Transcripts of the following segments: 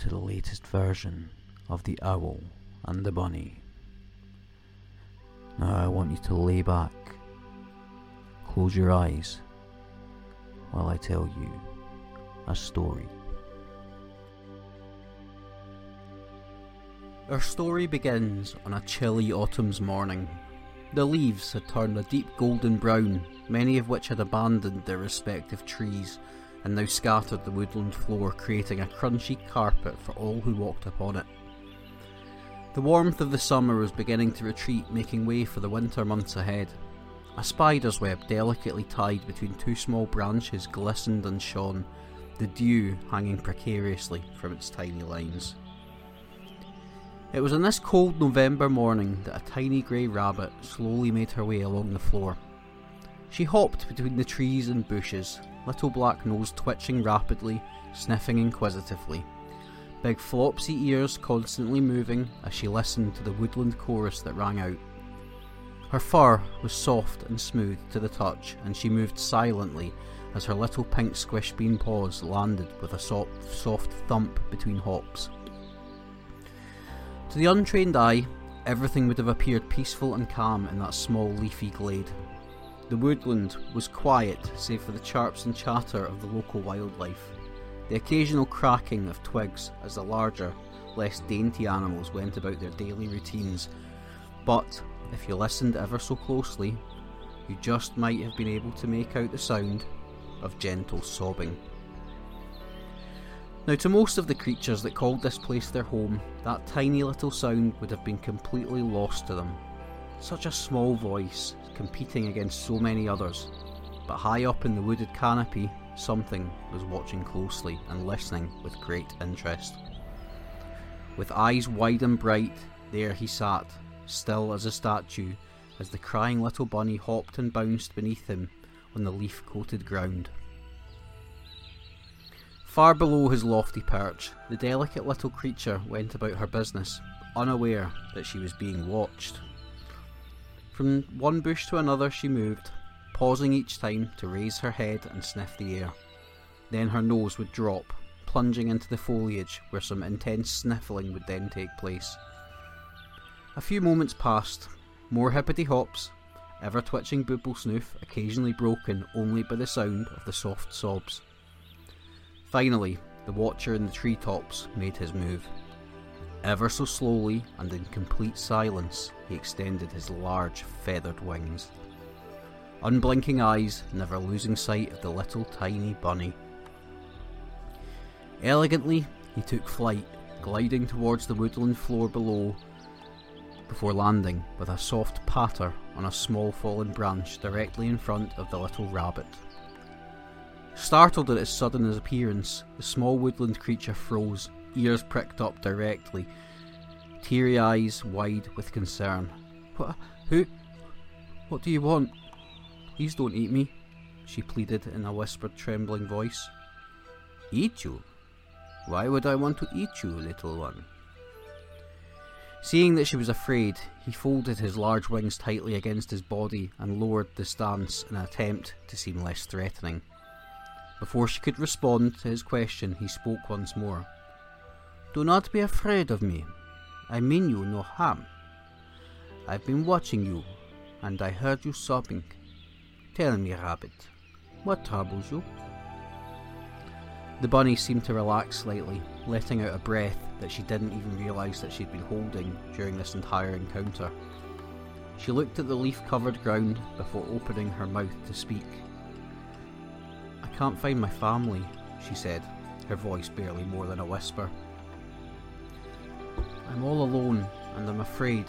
to the latest version of The Owl and the Bunny. Now I want you to lay back, close your eyes, while I tell you a story. Our story begins on a chilly autumn's morning. The leaves had turned a deep golden brown, many of which had abandoned their respective trees and now scattered the woodland floor, creating a crunchy carpet for all who walked upon it. The warmth of the summer was beginning to retreat, making way for the winter months ahead. A spider's web, delicately tied between two small branches, glistened and shone, the dew hanging precariously from its tiny lines. It was on this cold November morning that a tiny grey rabbit slowly made her way along the floor. She hopped between the trees and bushes, little black nose twitching rapidly, sniffing inquisitively, big flopsy ears constantly moving as she listened to the woodland chorus that rang out. Her fur was soft and smooth to the touch, and she moved silently as her little pink squish bean paws landed with a soft, soft thump between hops. To the untrained eye, everything would have appeared peaceful and calm in that small leafy glade. The woodland was quiet save for the chirps and chatter of the local wildlife, the occasional cracking of twigs as the larger, less dainty animals went about their daily routines. But if you listened ever so closely, you just might have been able to make out the sound of gentle sobbing. Now, to most of the creatures that called this place their home, that tiny little sound would have been completely lost to them. Such a small voice, competing against so many others. But high up in the wooded canopy, something was watching closely and listening with great interest. With eyes wide and bright, there he sat, still as a statue, as the crying little bunny hopped and bounced beneath him on the leaf coated ground. Far below his lofty perch, the delicate little creature went about her business, unaware that she was being watched. From one bush to another she moved, pausing each time to raise her head and sniff the air. Then her nose would drop, plunging into the foliage where some intense sniffling would then take place. A few moments passed, more hippity hops, ever twitching booble snoof, occasionally broken only by the sound of the soft sobs. Finally, the watcher in the treetops made his move. Ever so slowly and in complete silence, he extended his large feathered wings. Unblinking eyes, never losing sight of the little tiny bunny. Elegantly, he took flight, gliding towards the woodland floor below, before landing with a soft patter on a small fallen branch directly in front of the little rabbit. Startled at its sudden appearance, the small woodland creature froze, ears pricked up directly, teary eyes wide with concern. What? Who? What do you want? Please don't eat me, she pleaded in a whispered, trembling voice. Eat you? Why would I want to eat you, little one? Seeing that she was afraid, he folded his large wings tightly against his body and lowered the stance in an attempt to seem less threatening. Before she could respond to his question, he spoke once more. Do not be afraid of me. I mean you no harm. I've been watching you, and I heard you sobbing. Tell me, Rabbit, what troubles you? The bunny seemed to relax slightly, letting out a breath that she didn't even realise that she'd been holding during this entire encounter. She looked at the leaf covered ground before opening her mouth to speak I can't find my family, she said, her voice barely more than a whisper. I'm all alone, and I'm afraid.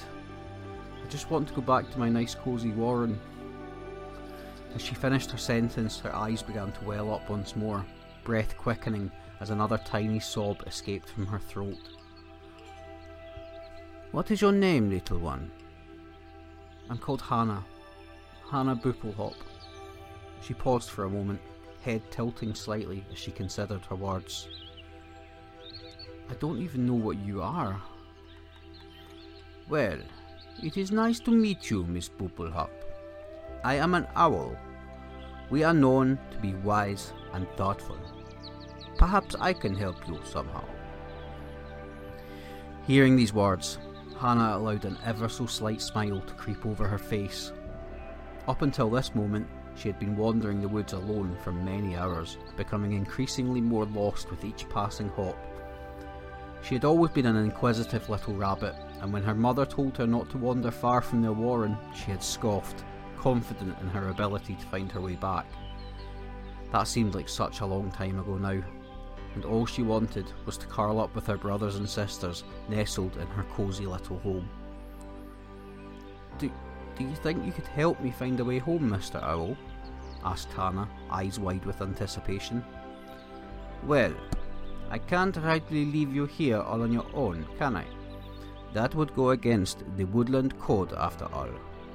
I just want to go back to my nice cosy warren. As she finished her sentence, her eyes began to well up once more, breath quickening as another tiny sob escaped from her throat. What is your name, little one? I'm called Hannah. Hannah Boopelhop. She paused for a moment, head tilting slightly as she considered her words. I don't even know what you are. Well, it is nice to meet you, Miss Boopelhop. I am an owl. We are known to be wise and thoughtful. Perhaps I can help you somehow. Hearing these words, Hannah allowed an ever so slight smile to creep over her face. Up until this moment, she had been wandering the woods alone for many hours, becoming increasingly more lost with each passing hop. She had always been an inquisitive little rabbit, and when her mother told her not to wander far from their warren, she had scoffed, confident in her ability to find her way back. That seemed like such a long time ago now, and all she wanted was to curl up with her brothers and sisters nestled in her cosy little home. Do, do you think you could help me find a way home, Mr. Owl? asked Hannah, eyes wide with anticipation. Well, I can't rightly leave you here all on your own, can I? That would go against the woodland code after all.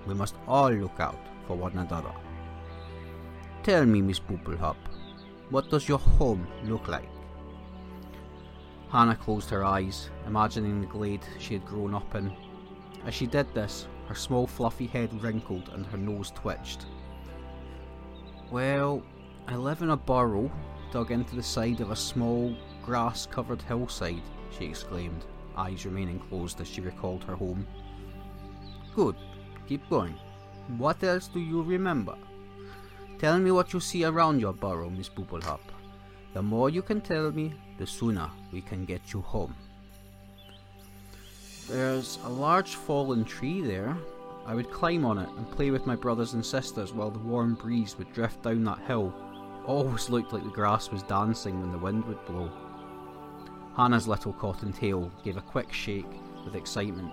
We must all look out for one another. Tell me, Miss Poopelhop, what does your home look like? Hannah closed her eyes, imagining the glade she had grown up in. As she did this, her small fluffy head wrinkled and her nose twitched. Well, I live in a burrow dug into the side of a small, grass covered hillside, she exclaimed, eyes remaining closed as she recalled her home. Good, keep going. What else do you remember? Tell me what you see around your burrow, Miss Poopelhop. The more you can tell me, the sooner we can get you home. There's a large fallen tree there. I would climb on it and play with my brothers and sisters while the warm breeze would drift down that hill. It Always looked like the grass was dancing when the wind would blow. Hannah's little cotton tail gave a quick shake with excitement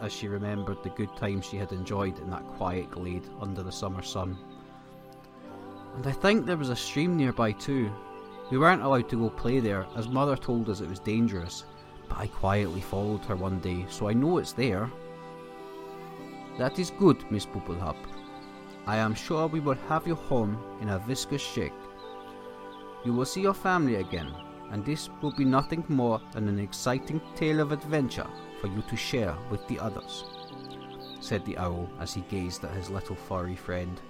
as she remembered the good times she had enjoyed in that quiet glade under the summer sun. And I think there was a stream nearby too. We weren't allowed to go play there, as mother told us it was dangerous, but I quietly followed her one day, so I know it's there. That is good, Miss Poopelhop. I am sure we will have you home in a viscous shake. You will see your family again, and this will be nothing more than an exciting tale of adventure for you to share with the others, said the owl as he gazed at his little furry friend.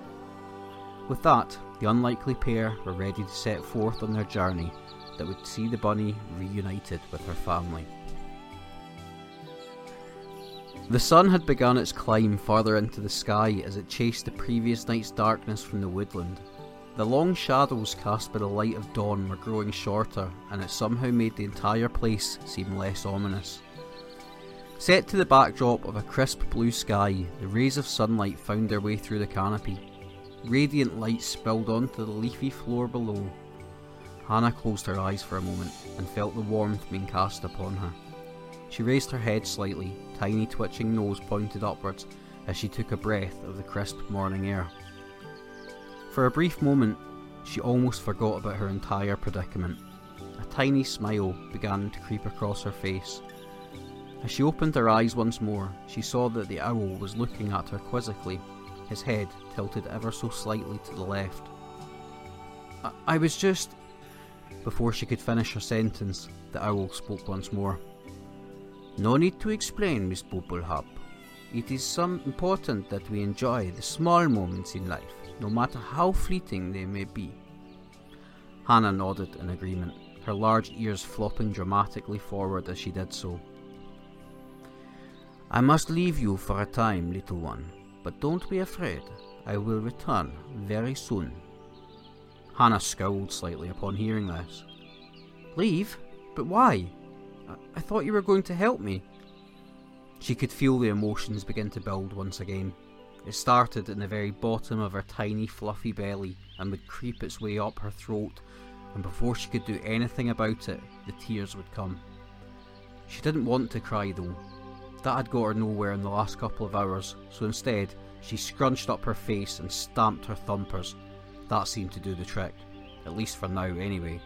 With that, the unlikely pair were ready to set forth on their journey that would see the bunny reunited with her family. The sun had begun its climb farther into the sky as it chased the previous night's darkness from the woodland. The long shadows cast by the light of dawn were growing shorter, and it somehow made the entire place seem less ominous. Set to the backdrop of a crisp blue sky, the rays of sunlight found their way through the canopy. Radiant light spilled onto the leafy floor below. Hannah closed her eyes for a moment and felt the warmth being cast upon her. She raised her head slightly, tiny twitching nose pointed upwards as she took a breath of the crisp morning air. For a brief moment, she almost forgot about her entire predicament. A tiny smile began to creep across her face. As she opened her eyes once more, she saw that the owl was looking at her quizzically, his head tilted ever so slightly to the left. I, I was just. Before she could finish her sentence, the owl spoke once more. No need to explain, Miss Poopelhop. It is some important that we enjoy the small moments in life, no matter how fleeting they may be. Hannah nodded in agreement, her large ears flopping dramatically forward as she did so. I must leave you for a time, little one, but don't be afraid. I will return very soon. Hannah scowled slightly upon hearing this. Leave? But why? I thought you were going to help me. She could feel the emotions begin to build once again. It started in the very bottom of her tiny, fluffy belly and would creep its way up her throat, and before she could do anything about it, the tears would come. She didn't want to cry though. That had got her nowhere in the last couple of hours, so instead, she scrunched up her face and stamped her thumpers. That seemed to do the trick, at least for now anyway.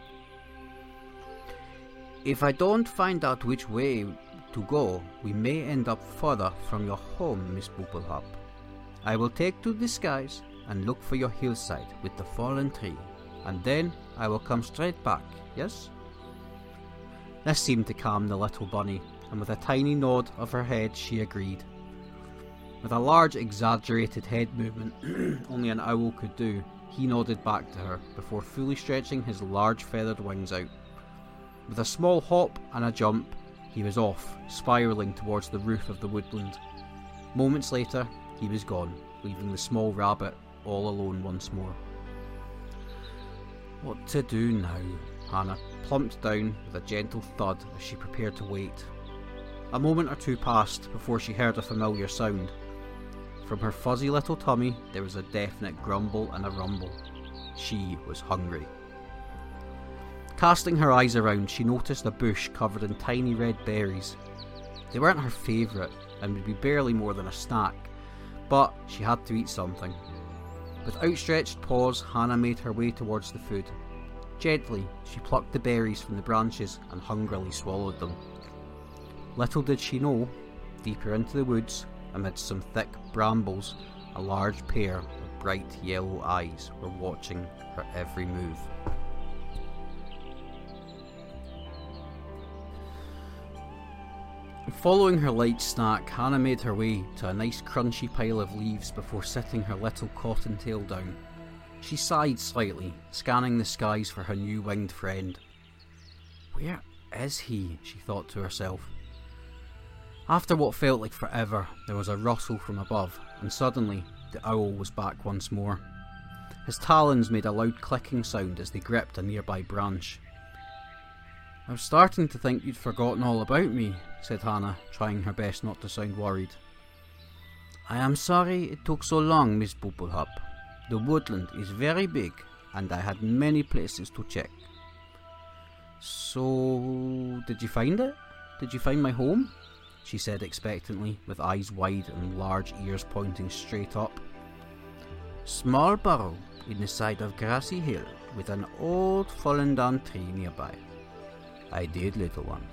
If I don't find out which way to go, we may end up further from your home, Miss Poopelhop. I will take to the skies and look for your hillside with the fallen tree, and then I will come straight back, yes? This seemed to calm the little bunny, and with a tiny nod of her head she agreed. With a large exaggerated head movement only an owl could do, he nodded back to her before fully stretching his large feathered wings out. With a small hop and a jump, he was off, spiralling towards the roof of the woodland. Moments later, he was gone, leaving the small rabbit all alone once more. What to do now? Hannah plumped down with a gentle thud as she prepared to wait. A moment or two passed before she heard a familiar sound. From her fuzzy little tummy, there was a definite grumble and a rumble. She was hungry. Casting her eyes around, she noticed a bush covered in tiny red berries. They weren't her favourite and would be barely more than a snack, but she had to eat something. With outstretched paws, Hannah made her way towards the food. Gently, she plucked the berries from the branches and hungrily swallowed them. Little did she know, deeper into the woods, amidst some thick brambles, a large pair of bright yellow eyes were watching her every move. Following her light snack, Hannah made her way to a nice crunchy pile of leaves before sitting her little cottontail down. She sighed slightly, scanning the skies for her new winged friend. Where is he? she thought to herself. After what felt like forever, there was a rustle from above, and suddenly the owl was back once more. His talons made a loud clicking sound as they gripped a nearby branch. I was starting to think you'd forgotten all about me, said Hannah, trying her best not to sound worried. I am sorry it took so long, Miss Bubblehop. The woodland is very big, and I had many places to check. So, did you find it? Did you find my home? She said expectantly, with eyes wide and large ears pointing straight up. Small burrow in the side of grassy hill with an old fallen down tree nearby. I did, little one.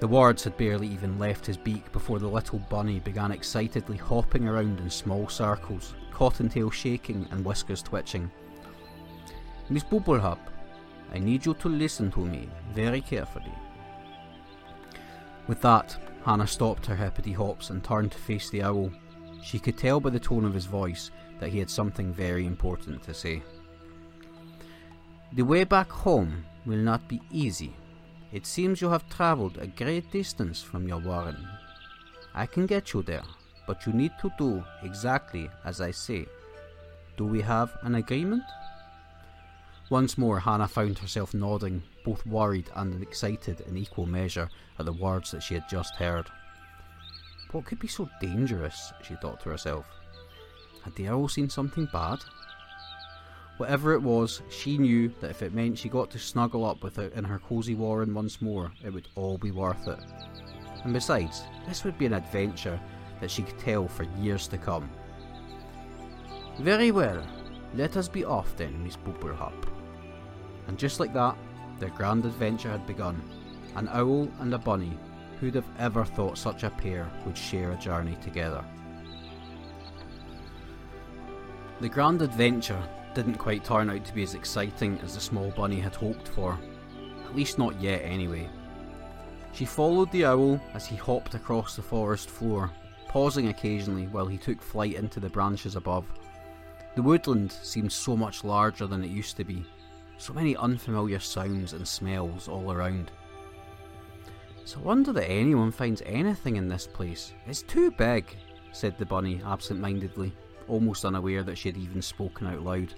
The words had barely even left his beak before the little bunny began excitedly hopping around in small circles, cottontail shaking and whiskers twitching. Miss Bubblehop, I need you to listen to me very carefully. With that, Hannah stopped her hippity hops and turned to face the owl. She could tell by the tone of his voice that he had something very important to say. The way back home will not be easy. It seems you have travelled a great distance from your warren. I can get you there, but you need to do exactly as I say. Do we have an agreement? Once more, Hannah found herself nodding, both worried and excited in equal measure at the words that she had just heard. What could be so dangerous? she thought to herself. Had the owl seen something bad? Whatever it was, she knew that if it meant she got to snuggle up with it in her cosy warren once more, it would all be worth it. And besides, this would be an adventure that she could tell for years to come. Very well, let us be off then, Miss Bubblehop. And just like that, their grand adventure had begun. An owl and a bunny. Who'd have ever thought such a pair would share a journey together? The grand adventure didn't quite turn out to be as exciting as the small bunny had hoped for. At least not yet, anyway. She followed the owl as he hopped across the forest floor, pausing occasionally while he took flight into the branches above. The woodland seemed so much larger than it used to be, so many unfamiliar sounds and smells all around. It's a wonder that anyone finds anything in this place. It's too big, said the bunny absent mindedly, almost unaware that she had even spoken out loud.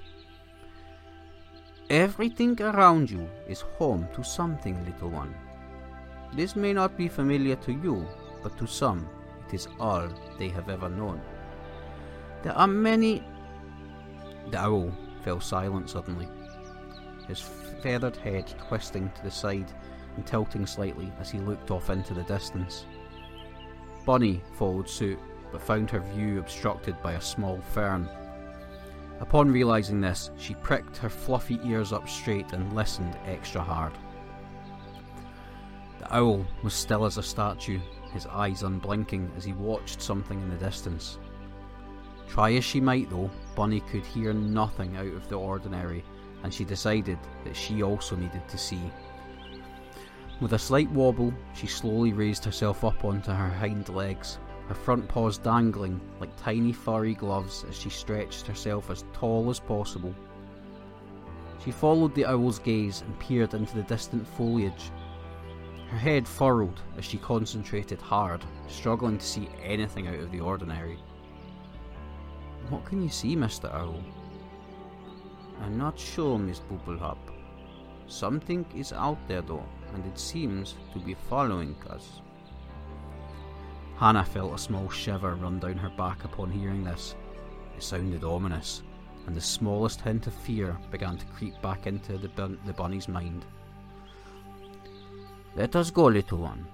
Everything around you is home to something, little one. This may not be familiar to you, but to some it is all they have ever known. There are many. The owl fell silent suddenly, his feathered head twisting to the side and tilting slightly as he looked off into the distance. Bunny followed suit, but found her view obstructed by a small fern. Upon realizing this, she pricked her fluffy ears up straight and listened extra hard. The owl was still as a statue, his eyes unblinking as he watched something in the distance. Try as she might, though, Bunny could hear nothing out of the ordinary, and she decided that she also needed to see. With a slight wobble, she slowly raised herself up onto her hind legs, her front paws dangling like tiny furry gloves as she stretched herself as tall as possible. She followed the owl's gaze and peered into the distant foliage. Her head furrowed as she concentrated hard, struggling to see anything out of the ordinary. What can you see, Mr. Owl? I'm not sure, Miss Bubblehop. Something is out there though, and it seems to be following us. Hannah felt a small shiver run down her back upon hearing this. It sounded ominous, and the smallest hint of fear began to creep back into the, bun- the bunny's mind. Let us go, little one.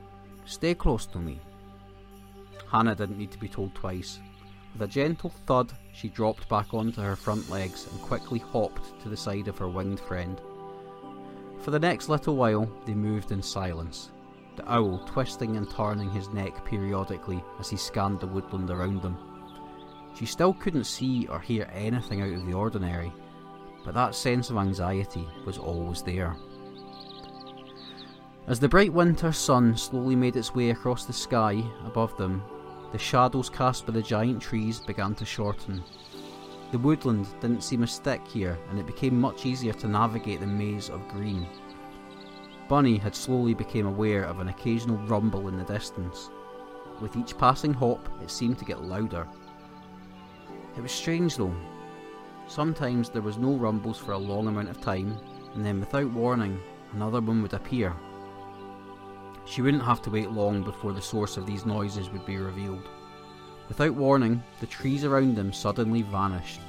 Stay close to me. Hannah didn't need to be told twice. With a gentle thud, she dropped back onto her front legs and quickly hopped to the side of her winged friend. For the next little while, they moved in silence, the owl twisting and turning his neck periodically as he scanned the woodland around them. She still couldn't see or hear anything out of the ordinary, but that sense of anxiety was always there. As the bright winter sun slowly made its way across the sky above them, the shadows cast by the giant trees began to shorten. The woodland didn't seem as thick here, and it became much easier to navigate the maze of green. Bunny had slowly become aware of an occasional rumble in the distance. With each passing hop, it seemed to get louder. It was strange though. Sometimes there was no rumbles for a long amount of time, and then without warning, another one would appear. She wouldn't have to wait long before the source of these noises would be revealed. Without warning, the trees around them suddenly vanished.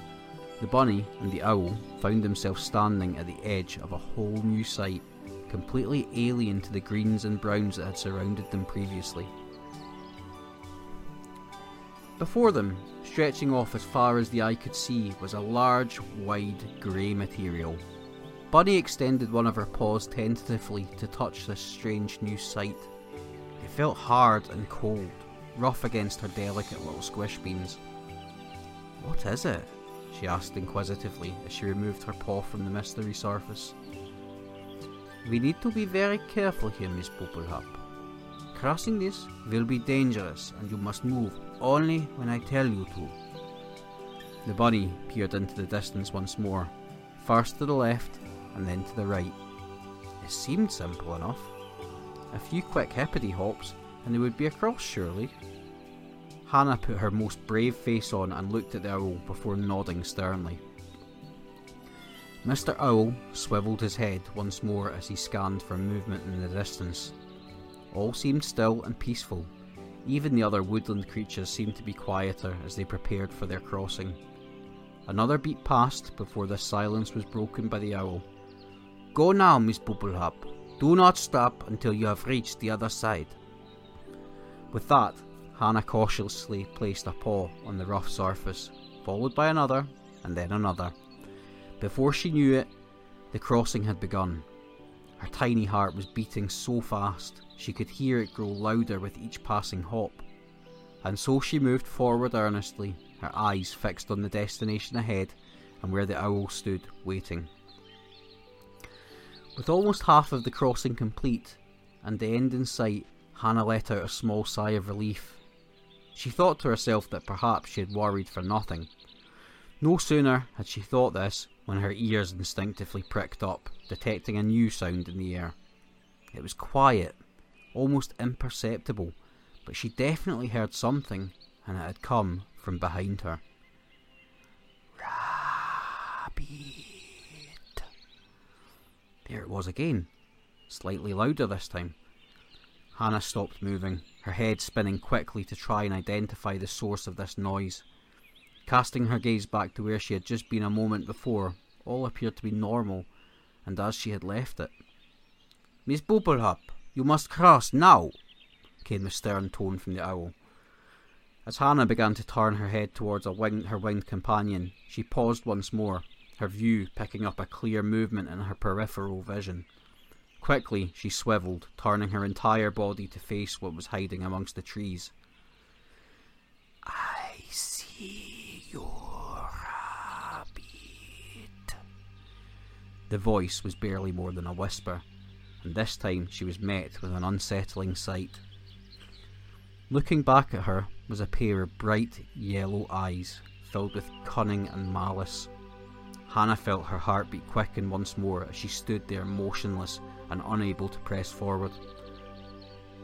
The bunny and the owl found themselves standing at the edge of a whole new sight, completely alien to the greens and browns that had surrounded them previously. Before them, stretching off as far as the eye could see, was a large, wide, grey material. Bunny extended one of her paws tentatively to touch this strange new sight. It felt hard and cold, rough against her delicate little squish beans. What is it? she asked inquisitively as she removed her paw from the mystery surface. We need to be very careful here, Miss Bubblehop. Crossing this will be dangerous, and you must move only when I tell you to. The bunny peered into the distance once more, first to the left and then to the right. It seemed simple enough. A few quick hippity hops, and they would be across, surely. Hannah put her most brave face on and looked at the owl before nodding sternly. Mr. Owl swiveled his head once more as he scanned for movement in the distance. All seemed still and peaceful. Even the other woodland creatures seemed to be quieter as they prepared for their crossing. Another beat passed before the silence was broken by the owl. Go now, Miss Bubblehop. Do not stop until you have reached the other side. With that, Hannah cautiously placed a paw on the rough surface, followed by another, and then another. Before she knew it, the crossing had begun. Her tiny heart was beating so fast she could hear it grow louder with each passing hop. And so she moved forward earnestly, her eyes fixed on the destination ahead and where the owl stood waiting. With almost half of the crossing complete and the end in sight, Hannah let out a small sigh of relief. She thought to herself that perhaps she had worried for nothing. No sooner had she thought this when her ears instinctively pricked up, detecting a new sound in the air. It was quiet, almost imperceptible, but she definitely heard something, and it had come from behind her. Rabbit. There it was again, slightly louder this time. Hannah stopped moving, her head spinning quickly to try and identify the source of this noise. Casting her gaze back to where she had just been a moment before, all appeared to be normal, and as she had left it. Miss Bubblehop, you must cross now, came the stern tone from the owl. As Hannah began to turn her head towards her winged companion, she paused once more, her view picking up a clear movement in her peripheral vision. Quickly, she swiveled, turning her entire body to face what was hiding amongst the trees. I see The voice was barely more than a whisper, and this time she was met with an unsettling sight. Looking back at her was a pair of bright yellow eyes filled with cunning and malice. Hannah felt her heart beat quicken once more as she stood there motionless and unable to press forward.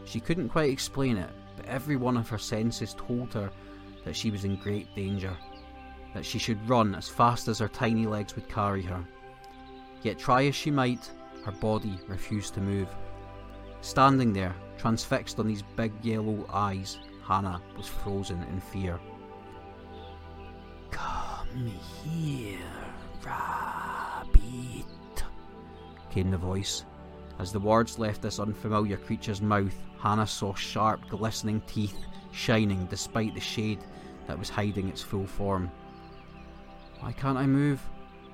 She couldn't quite explain it, but every one of her senses told her that she was in great danger, that she should run as fast as her tiny legs would carry her. Yet try as she might, her body refused to move. Standing there, transfixed on these big yellow eyes, Hannah was frozen in fear. Come here, rabbit, came the voice. As the words left this unfamiliar creature's mouth, Hannah saw sharp, glistening teeth shining despite the shade that was hiding its full form. Why can't I move?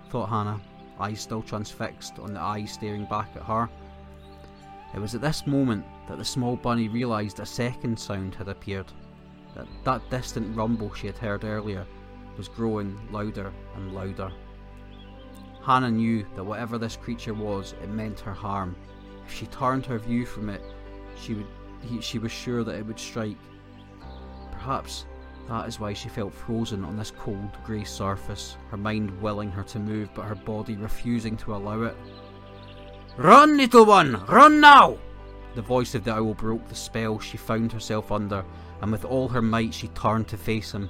thought Hannah, eyes still transfixed on the eyes staring back at her. It was at this moment that the small bunny realised a second sound had appeared. That that distant rumble she had heard earlier was growing louder and louder. Hannah knew that whatever this creature was, it meant her harm. If she turned her view from it, she would he, she was sure that it would strike. Perhaps that is why she felt frozen on this cold grey surface, her mind willing her to move but her body refusing to allow it. Run, little one! Run now! The voice of the owl broke the spell she found herself under, and with all her might she turned to face him.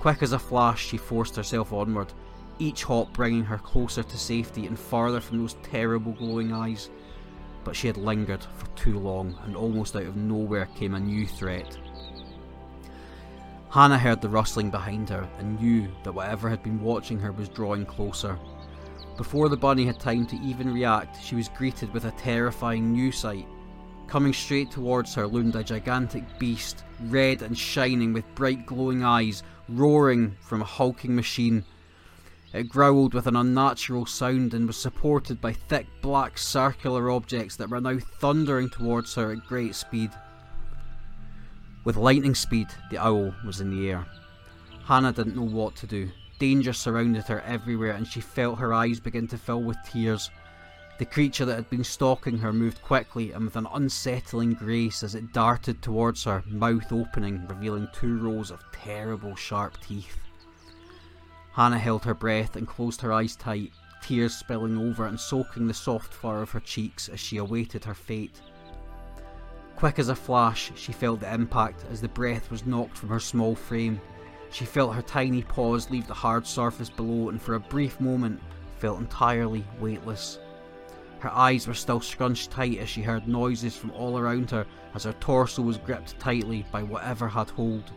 Quick as a flash, she forced herself onward, each hop bringing her closer to safety and farther from those terrible glowing eyes. But she had lingered for too long, and almost out of nowhere came a new threat. Hannah heard the rustling behind her and knew that whatever had been watching her was drawing closer. Before the bunny had time to even react, she was greeted with a terrifying new sight. Coming straight towards her loomed a gigantic beast, red and shining with bright glowing eyes, roaring from a hulking machine. It growled with an unnatural sound and was supported by thick black circular objects that were now thundering towards her at great speed. With lightning speed, the owl was in the air. Hannah didn't know what to do. Danger surrounded her everywhere, and she felt her eyes begin to fill with tears. The creature that had been stalking her moved quickly and with an unsettling grace as it darted towards her, mouth opening, revealing two rows of terrible sharp teeth. Hannah held her breath and closed her eyes tight, tears spilling over and soaking the soft fur of her cheeks as she awaited her fate. Quick as a flash, she felt the impact as the breath was knocked from her small frame. She felt her tiny paws leave the hard surface below and for a brief moment felt entirely weightless. Her eyes were still scrunched tight as she heard noises from all around her as her torso was gripped tightly by whatever had hold.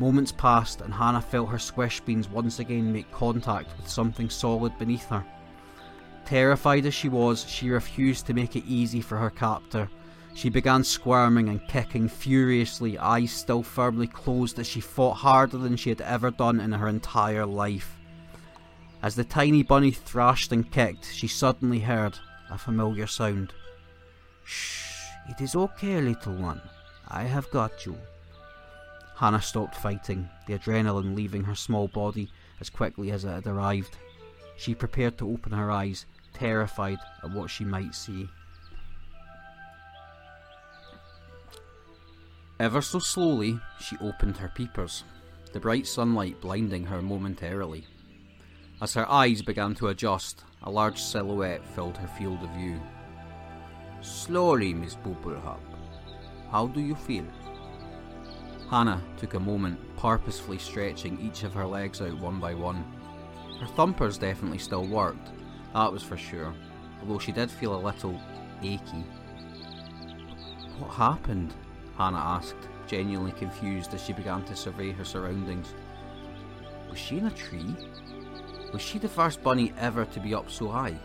Moments passed and Hannah felt her squish beans once again make contact with something solid beneath her. Terrified as she was, she refused to make it easy for her captor. She began squirming and kicking furiously, eyes still firmly closed as she fought harder than she had ever done in her entire life. As the tiny bunny thrashed and kicked, she suddenly heard a familiar sound. Shh, it is okay, little one. I have got you. Hannah stopped fighting, the adrenaline leaving her small body as quickly as it had arrived. She prepared to open her eyes, terrified at what she might see. Ever so slowly, she opened her peepers, the bright sunlight blinding her momentarily. As her eyes began to adjust, a large silhouette filled her field of view. Slowly, Miss Pooplehup. How do you feel? Hannah took a moment, purposefully stretching each of her legs out one by one. Her thumpers definitely still worked, that was for sure, although she did feel a little achy. What happened? Hannah asked, genuinely confused as she began to survey her surroundings. Was she in a tree? Was she the first bunny ever to be up so high?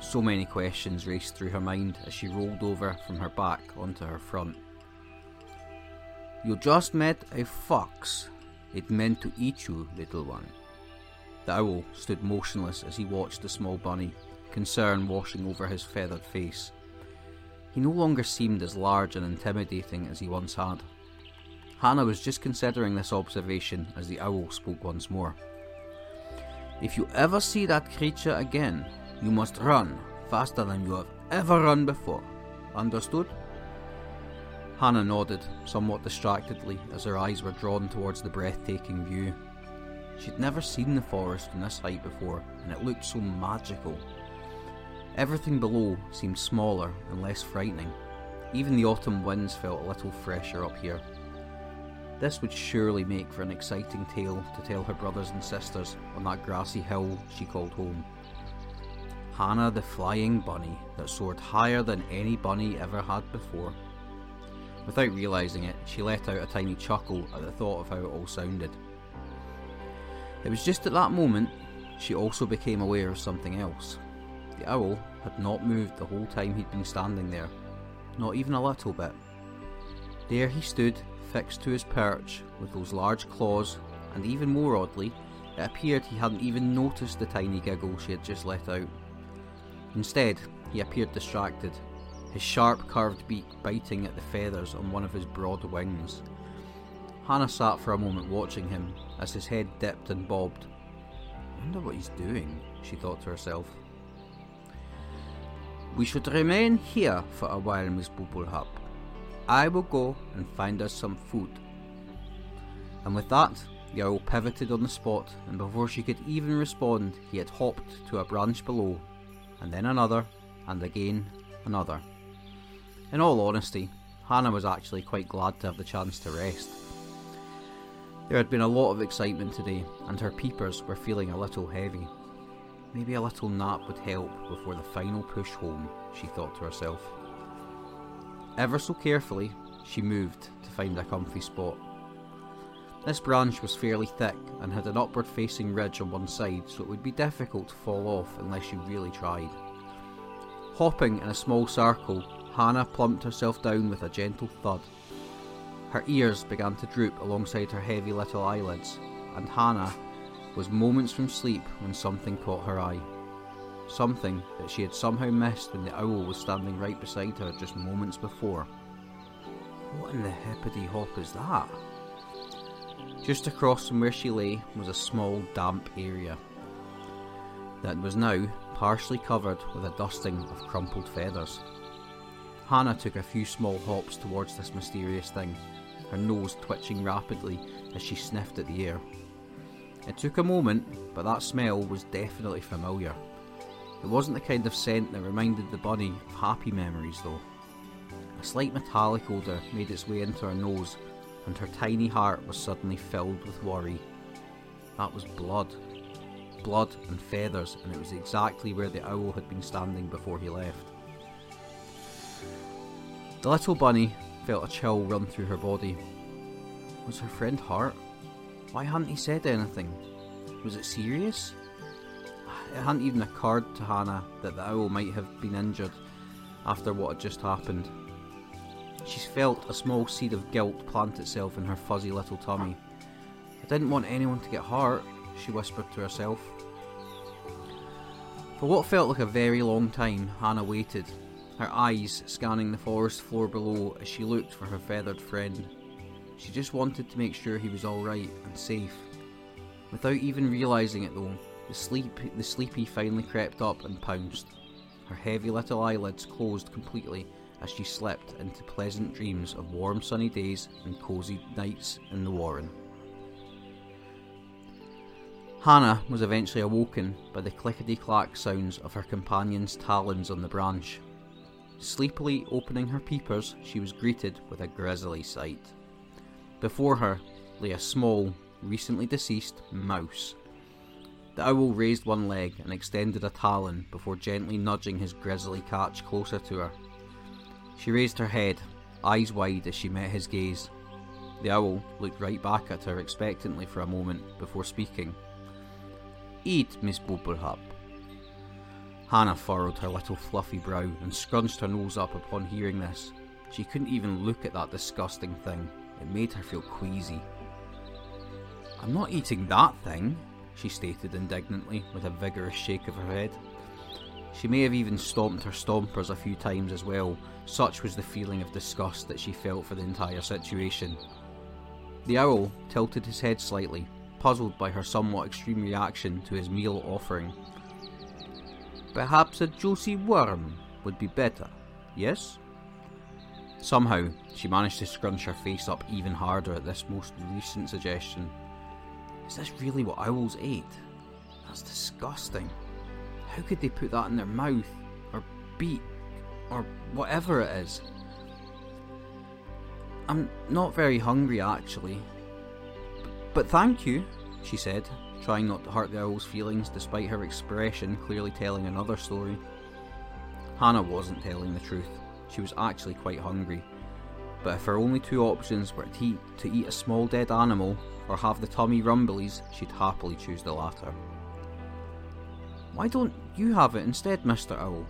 So many questions raced through her mind as she rolled over from her back onto her front. You just met a fox. It meant to eat you, little one. The owl stood motionless as he watched the small bunny, concern washing over his feathered face. He no longer seemed as large and intimidating as he once had. Hannah was just considering this observation as the owl spoke once more. If you ever see that creature again, you must run faster than you have ever run before. Understood? Hannah nodded, somewhat distractedly, as her eyes were drawn towards the breathtaking view. She'd never seen the forest from this height before, and it looked so magical. Everything below seemed smaller and less frightening. Even the autumn winds felt a little fresher up here. This would surely make for an exciting tale to tell her brothers and sisters on that grassy hill she called home. Hannah the flying bunny that soared higher than any bunny ever had before. Without realising it, she let out a tiny chuckle at the thought of how it all sounded. It was just at that moment she also became aware of something else. The owl had not moved the whole time he'd been standing there, not even a little bit. There he stood, fixed to his perch, with those large claws, and even more oddly, it appeared he hadn't even noticed the tiny giggle she had just let out. Instead, he appeared distracted, his sharp curved beak biting at the feathers on one of his broad wings. Hannah sat for a moment watching him as his head dipped and bobbed. I wonder what he's doing, she thought to herself. We should remain here for a while, Miss Bubblehop. I will go and find us some food. And with that, the owl pivoted on the spot, and before she could even respond, he had hopped to a branch below, and then another, and again another. In all honesty, Hannah was actually quite glad to have the chance to rest. There had been a lot of excitement today, and her peepers were feeling a little heavy. Maybe a little nap would help before the final push home, she thought to herself. Ever so carefully, she moved to find a comfy spot. This branch was fairly thick and had an upward facing ridge on one side, so it would be difficult to fall off unless you really tried. Hopping in a small circle, Hannah plumped herself down with a gentle thud. Her ears began to droop alongside her heavy little eyelids, and Hannah was moments from sleep when something caught her eye. Something that she had somehow missed when the owl was standing right beside her just moments before. What in the hippity hop is that? Just across from where she lay was a small damp area that was now partially covered with a dusting of crumpled feathers. Hannah took a few small hops towards this mysterious thing, her nose twitching rapidly as she sniffed at the air. It took a moment, but that smell was definitely familiar. It wasn't the kind of scent that reminded the bunny of happy memories, though. A slight metallic odour made its way into her nose, and her tiny heart was suddenly filled with worry. That was blood. Blood and feathers, and it was exactly where the owl had been standing before he left. The little bunny felt a chill run through her body. Was her friend hurt? Why hadn't he said anything? Was it serious? It hadn't even occurred to Hannah that the owl might have been injured after what had just happened. She felt a small seed of guilt plant itself in her fuzzy little tummy. I didn't want anyone to get hurt, she whispered to herself. For what felt like a very long time, Hannah waited, her eyes scanning the forest floor below as she looked for her feathered friend. She just wanted to make sure he was alright and safe. Without even realising it though, the sleep the sleepy finally crept up and pounced. Her heavy little eyelids closed completely as she slept into pleasant dreams of warm sunny days and cosy nights in the warren. Hannah was eventually awoken by the clickety clack sounds of her companion's talons on the branch. Sleepily opening her peepers, she was greeted with a grisly sight. Before her lay a small, recently deceased mouse. The owl raised one leg and extended a talon before gently nudging his grisly catch closer to her. She raised her head, eyes wide as she met his gaze. The owl looked right back at her expectantly for a moment before speaking. Eat, Miss Bubblehop, Hannah furrowed her little fluffy brow and scrunched her nose up upon hearing this. She couldn't even look at that disgusting thing. It made her feel queasy. I'm not eating that thing, she stated indignantly with a vigorous shake of her head. She may have even stomped her stompers a few times as well, such was the feeling of disgust that she felt for the entire situation. The owl tilted his head slightly, puzzled by her somewhat extreme reaction to his meal offering. Perhaps a juicy worm would be better, yes? Somehow, she managed to scrunch her face up even harder at this most recent suggestion. Is this really what owls ate? That's disgusting. How could they put that in their mouth, or beak, or whatever it is? I'm not very hungry, actually. But thank you, she said, trying not to hurt the owl's feelings despite her expression clearly telling another story. Hannah wasn't telling the truth. She was actually quite hungry. But if her only two options were to eat, to eat a small dead animal or have the tummy rumblies, she'd happily choose the latter. Why don't you have it instead, Mr. Owl?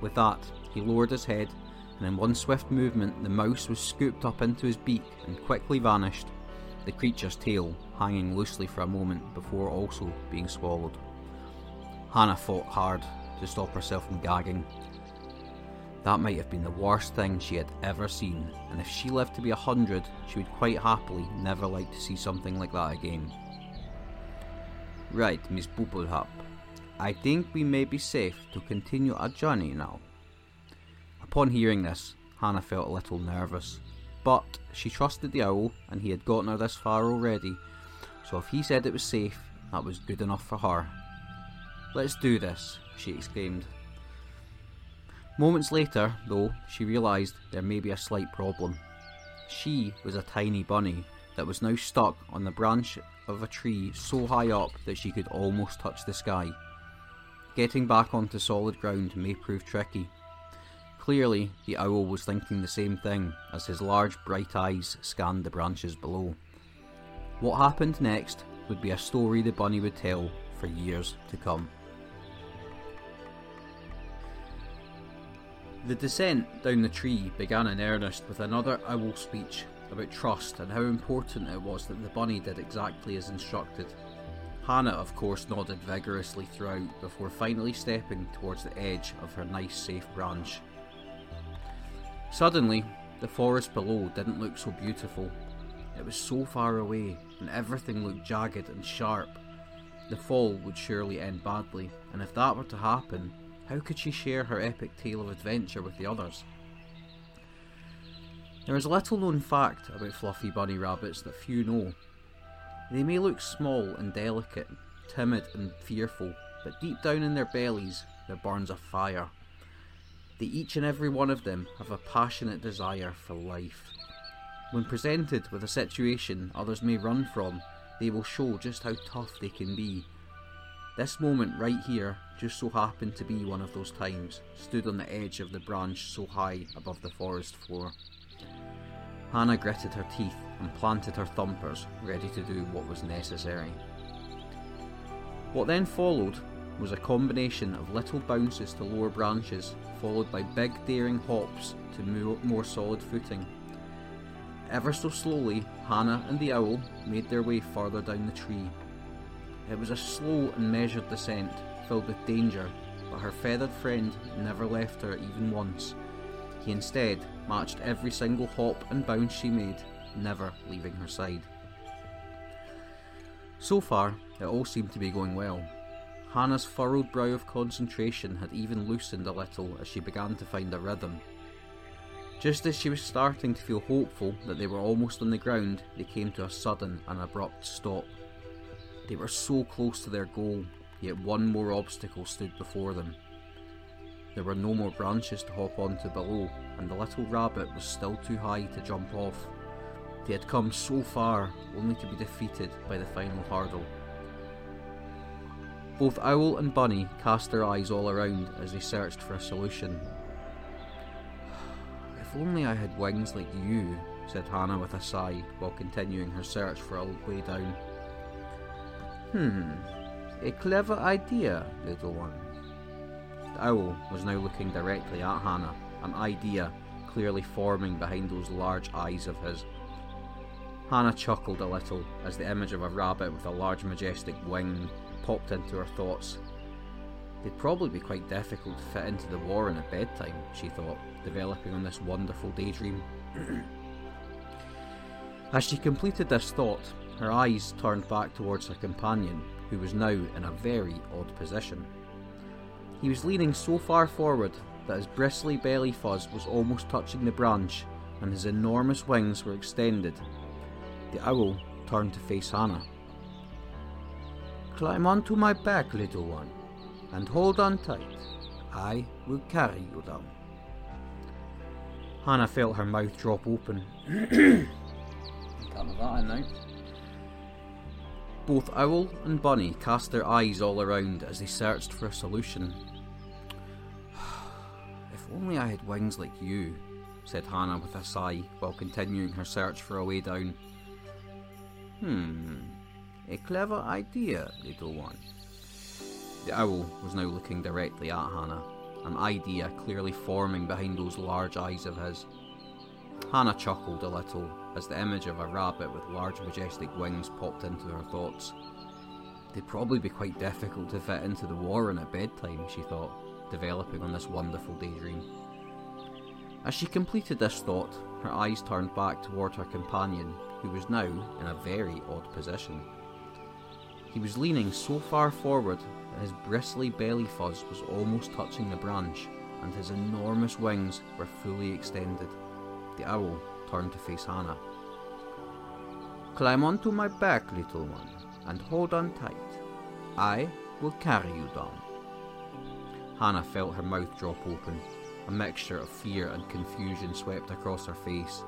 With that, he lowered his head, and in one swift movement, the mouse was scooped up into his beak and quickly vanished, the creature's tail hanging loosely for a moment before also being swallowed. Hannah fought hard to stop herself from gagging. That might have been the worst thing she had ever seen, and if she lived to be a hundred, she would quite happily never like to see something like that again. Right, Miss Booplehup. I think we may be safe to continue our journey now. Upon hearing this, Hannah felt a little nervous, but she trusted the owl and he had gotten her this far already, so if he said it was safe, that was good enough for her. Let's do this, she exclaimed. Moments later, though, she realised there may be a slight problem. She was a tiny bunny that was now stuck on the branch of a tree so high up that she could almost touch the sky. Getting back onto solid ground may prove tricky. Clearly, the owl was thinking the same thing as his large bright eyes scanned the branches below. What happened next would be a story the bunny would tell for years to come. The descent down the tree began in earnest with another owl speech about trust and how important it was that the bunny did exactly as instructed. Hannah, of course, nodded vigorously throughout before finally stepping towards the edge of her nice, safe branch. Suddenly, the forest below didn't look so beautiful. It was so far away, and everything looked jagged and sharp. The fall would surely end badly, and if that were to happen, how could she share her epic tale of adventure with the others? There is a little known fact about fluffy bunny rabbits that few know, they may look small and delicate, timid and fearful, but deep down in their bellies there burns a fire. They each and every one of them have a passionate desire for life. When presented with a situation others may run from, they will show just how tough they can be. This moment right here just so happened to be one of those times, stood on the edge of the branch so high above the forest floor. Hannah gritted her teeth and planted her thumpers, ready to do what was necessary. What then followed was a combination of little bounces to lower branches, followed by big daring hops to more solid footing. Ever so slowly, Hannah and the owl made their way further down the tree. It was a slow and measured descent, filled with danger, but her feathered friend never left her even once. He instead matched every single hop and bounce she made, never leaving her side. So far, it all seemed to be going well. Hannah's furrowed brow of concentration had even loosened a little as she began to find a rhythm. Just as she was starting to feel hopeful that they were almost on the ground, they came to a sudden and abrupt stop. They were so close to their goal, yet one more obstacle stood before them. There were no more branches to hop onto below, and the little rabbit was still too high to jump off. They had come so far, only to be defeated by the final hurdle. Both Owl and Bunny cast their eyes all around as they searched for a solution. If only I had wings like you, said Hannah with a sigh while continuing her search for a way down. Hmm, a clever idea, little one. The owl was now looking directly at Hannah, an idea clearly forming behind those large eyes of his. Hannah chuckled a little as the image of a rabbit with a large majestic wing popped into her thoughts. They'd probably be quite difficult to fit into the warren at bedtime, she thought, developing on this wonderful daydream. as she completed this thought, her eyes turned back towards her companion, who was now in a very odd position. He was leaning so far forward that his bristly belly fuzz was almost touching the branch, and his enormous wings were extended the owl turned to face Hannah. Climb onto my back, little one, and hold on tight. I will carry you down. Hannah felt her mouth drop open. That in now. Both Owl and Bunny cast their eyes all around as they searched for a solution. if only I had wings like you, said Hannah with a sigh while continuing her search for a way down. Hmm, a clever idea, little one. The owl was now looking directly at Hannah an idea clearly forming behind those large eyes of his. Hannah chuckled a little as the image of a rabbit with large majestic wings popped into her thoughts. They'd probably be quite difficult to fit into the warren at bedtime, she thought, developing on this wonderful daydream. As she completed this thought, her eyes turned back toward her companion, who was now in a very odd position. He was leaning so far forward that his bristly belly fuzz was almost touching the branch, and his enormous wings were fully extended. The owl turned to face Hannah. Climb onto my back, little one, and hold on tight. I will carry you down. Hannah felt her mouth drop open. A mixture of fear and confusion swept across her face.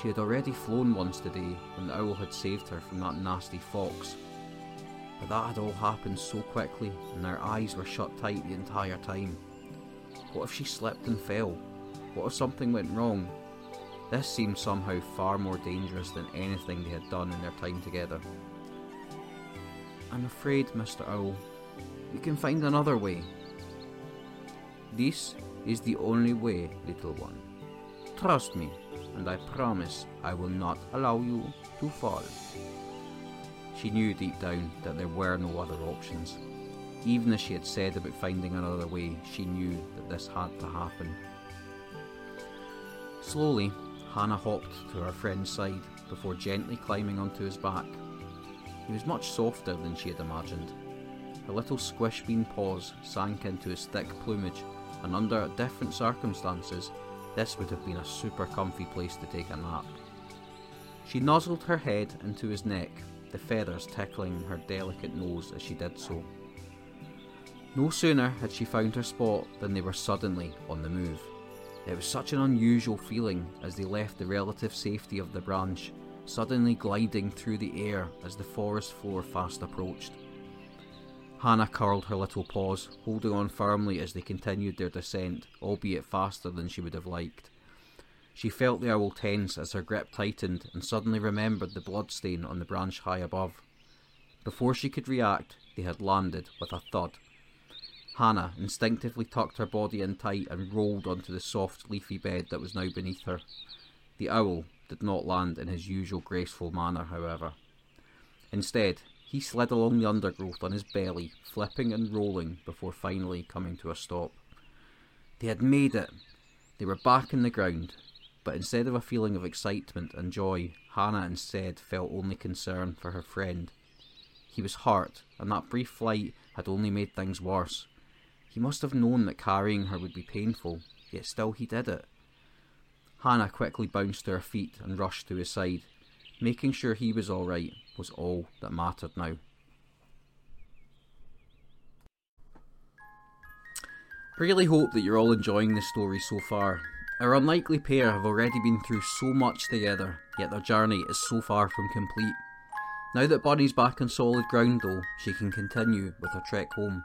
She had already flown once today when the owl had saved her from that nasty fox but that had all happened so quickly, and her eyes were shut tight the entire time. What if she slipped and fell? What if something went wrong? This seemed somehow far more dangerous than anything they had done in their time together. I'm afraid, Mr. Owl, we can find another way. This is the only way, little one. Trust me, and I promise I will not allow you to fall. She knew deep down that there were no other options. Even as she had said about finding another way, she knew that this had to happen. Slowly, Hannah hopped to her friend's side before gently climbing onto his back. He was much softer than she had imagined. Her little squish bean paws sank into his thick plumage, and under different circumstances, this would have been a super comfy place to take a nap. She nuzzled her head into his neck the feathers tickling her delicate nose as she did so. No sooner had she found her spot than they were suddenly on the move. It was such an unusual feeling as they left the relative safety of the branch, suddenly gliding through the air as the forest floor fast approached. Hannah curled her little paws, holding on firmly as they continued their descent, albeit faster than she would have liked. She felt the owl tense as her grip tightened and suddenly remembered the bloodstain on the branch high above. Before she could react, they had landed with a thud. Hannah instinctively tucked her body in tight and rolled onto the soft, leafy bed that was now beneath her. The owl did not land in his usual graceful manner, however. Instead, he slid along the undergrowth on his belly, flipping and rolling before finally coming to a stop. They had made it! They were back in the ground, but instead of a feeling of excitement and joy, Hannah instead felt only concern for her friend. He was hurt, and that brief flight had only made things worse. He must have known that carrying her would be painful, yet still he did it. Hannah quickly bounced to her feet and rushed to his side. Making sure he was all right was all that mattered now. Really hope that you're all enjoying this story so far. Our unlikely pair have already been through so much together, yet their journey is so far from complete. Now that Bunny's back on solid ground though, she can continue with her trek home.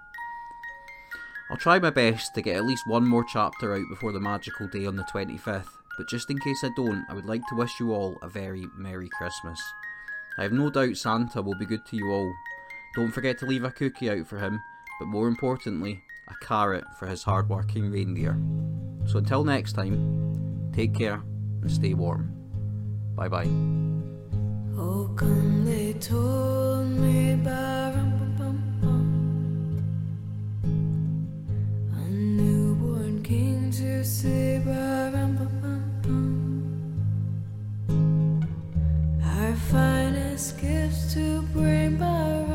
I'll try my best to get at least one more chapter out before the magical day on the 25th, but just in case I don't, I would like to wish you all a very Merry Christmas. I have no doubt Santa will be good to you all. Don't forget to leave a cookie out for him, but more importantly, a carrot for his hard-working reindeer. So until next time, take care and stay warm. Bye bye. Oh, come, they told me our finest gifts to bring. when